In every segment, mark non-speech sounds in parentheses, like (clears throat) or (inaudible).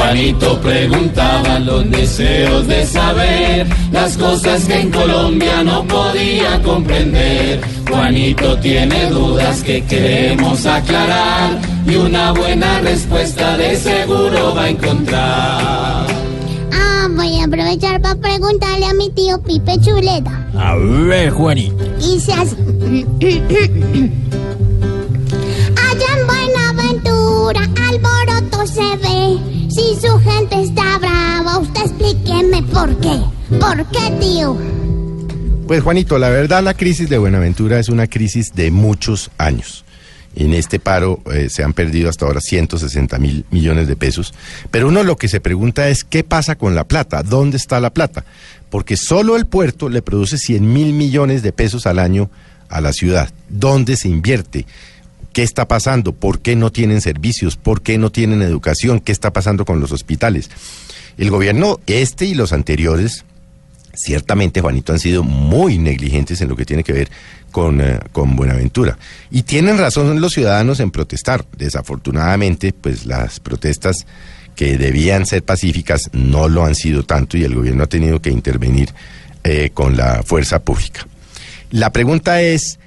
Juanito preguntaba los deseos de saber las cosas que en Colombia no podía comprender. Juanito tiene dudas que queremos aclarar y una buena respuesta de seguro va a encontrar. Ah, voy a aprovechar para preguntarle a mi tío Pipe Chuleta. A ver, Juanito. Y se hace... (clears throat) Allá en Buenaventura, alboroto se ve. Si su gente está brava, usted explíqueme por qué. ¿Por qué, tío? Pues Juanito, la verdad la crisis de Buenaventura es una crisis de muchos años. En este paro eh, se han perdido hasta ahora 160 mil millones de pesos. Pero uno lo que se pregunta es qué pasa con la plata, dónde está la plata. Porque solo el puerto le produce 100 mil millones de pesos al año a la ciudad. ¿Dónde se invierte? ¿Qué está pasando? ¿Por qué no tienen servicios? ¿Por qué no tienen educación? ¿Qué está pasando con los hospitales? El gobierno, este y los anteriores, ciertamente, Juanito, han sido muy negligentes en lo que tiene que ver con, eh, con Buenaventura. Y tienen razón los ciudadanos en protestar. Desafortunadamente, pues las protestas que debían ser pacíficas no lo han sido tanto y el gobierno ha tenido que intervenir eh, con la fuerza pública. La pregunta es,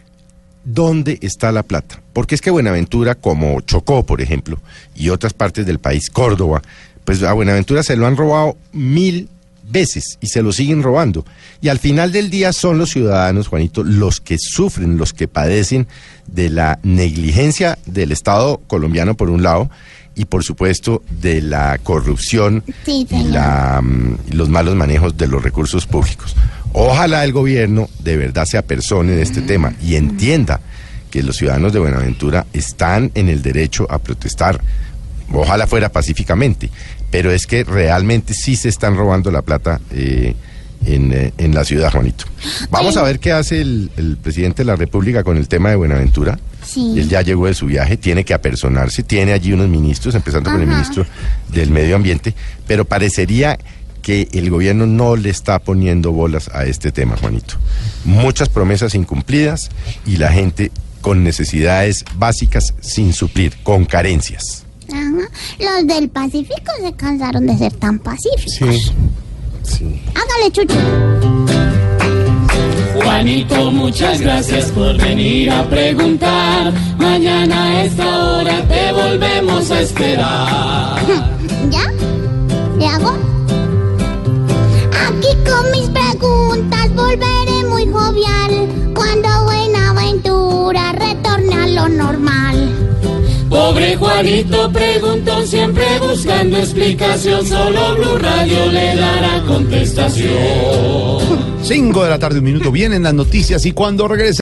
¿dónde está la plata? Porque es que Buenaventura, como Chocó, por ejemplo, y otras partes del país, Córdoba, pues a Buenaventura se lo han robado mil veces y se lo siguen robando. Y al final del día son los ciudadanos, Juanito, los que sufren, los que padecen de la negligencia del Estado colombiano, por un lado, y por supuesto de la corrupción Sí, y la, mm, los malos manejos de los recursos públicos. Ojalá el gobierno de verdad se apersone de este tema y entienda que los ciudadanos de Buenaventura están en el derecho a protestar. Ojalá fuera pacíficamente, pero es que realmente sí se están robando la plata eh, en, eh, en la ciudad, Juanito. Vamos a ver qué hace el, el presidente de la República con el tema de Buenaventura. Sí. Él ya llegó de su viaje, tiene que apersonarse, tiene allí unos ministros, empezando con el ministro del Medio Ambiente, pero parecería que el gobierno no le está poniendo bolas a este tema, Juanito. Muchas promesas incumplidas y la gente con necesidades básicas sin suplir, con carencias. Ajá. Los del Pacífico se cansaron de ser tan pacíficos. sí. Hágale, Chucho. Juanito, muchas gracias por venir a preguntar. Mañana a esta hora te volvemos a esperar. (laughs) ¿Ya? ¿Le hago? Aquí con mis preguntas volveré muy jovial cuando Buenaventura retorne a lo normal. Pobre Juanito preguntó siempre buscando explicación, solo Blue dará contestación. 5 de la tarde, un minuto. Vienen las noticias y cuando regrese.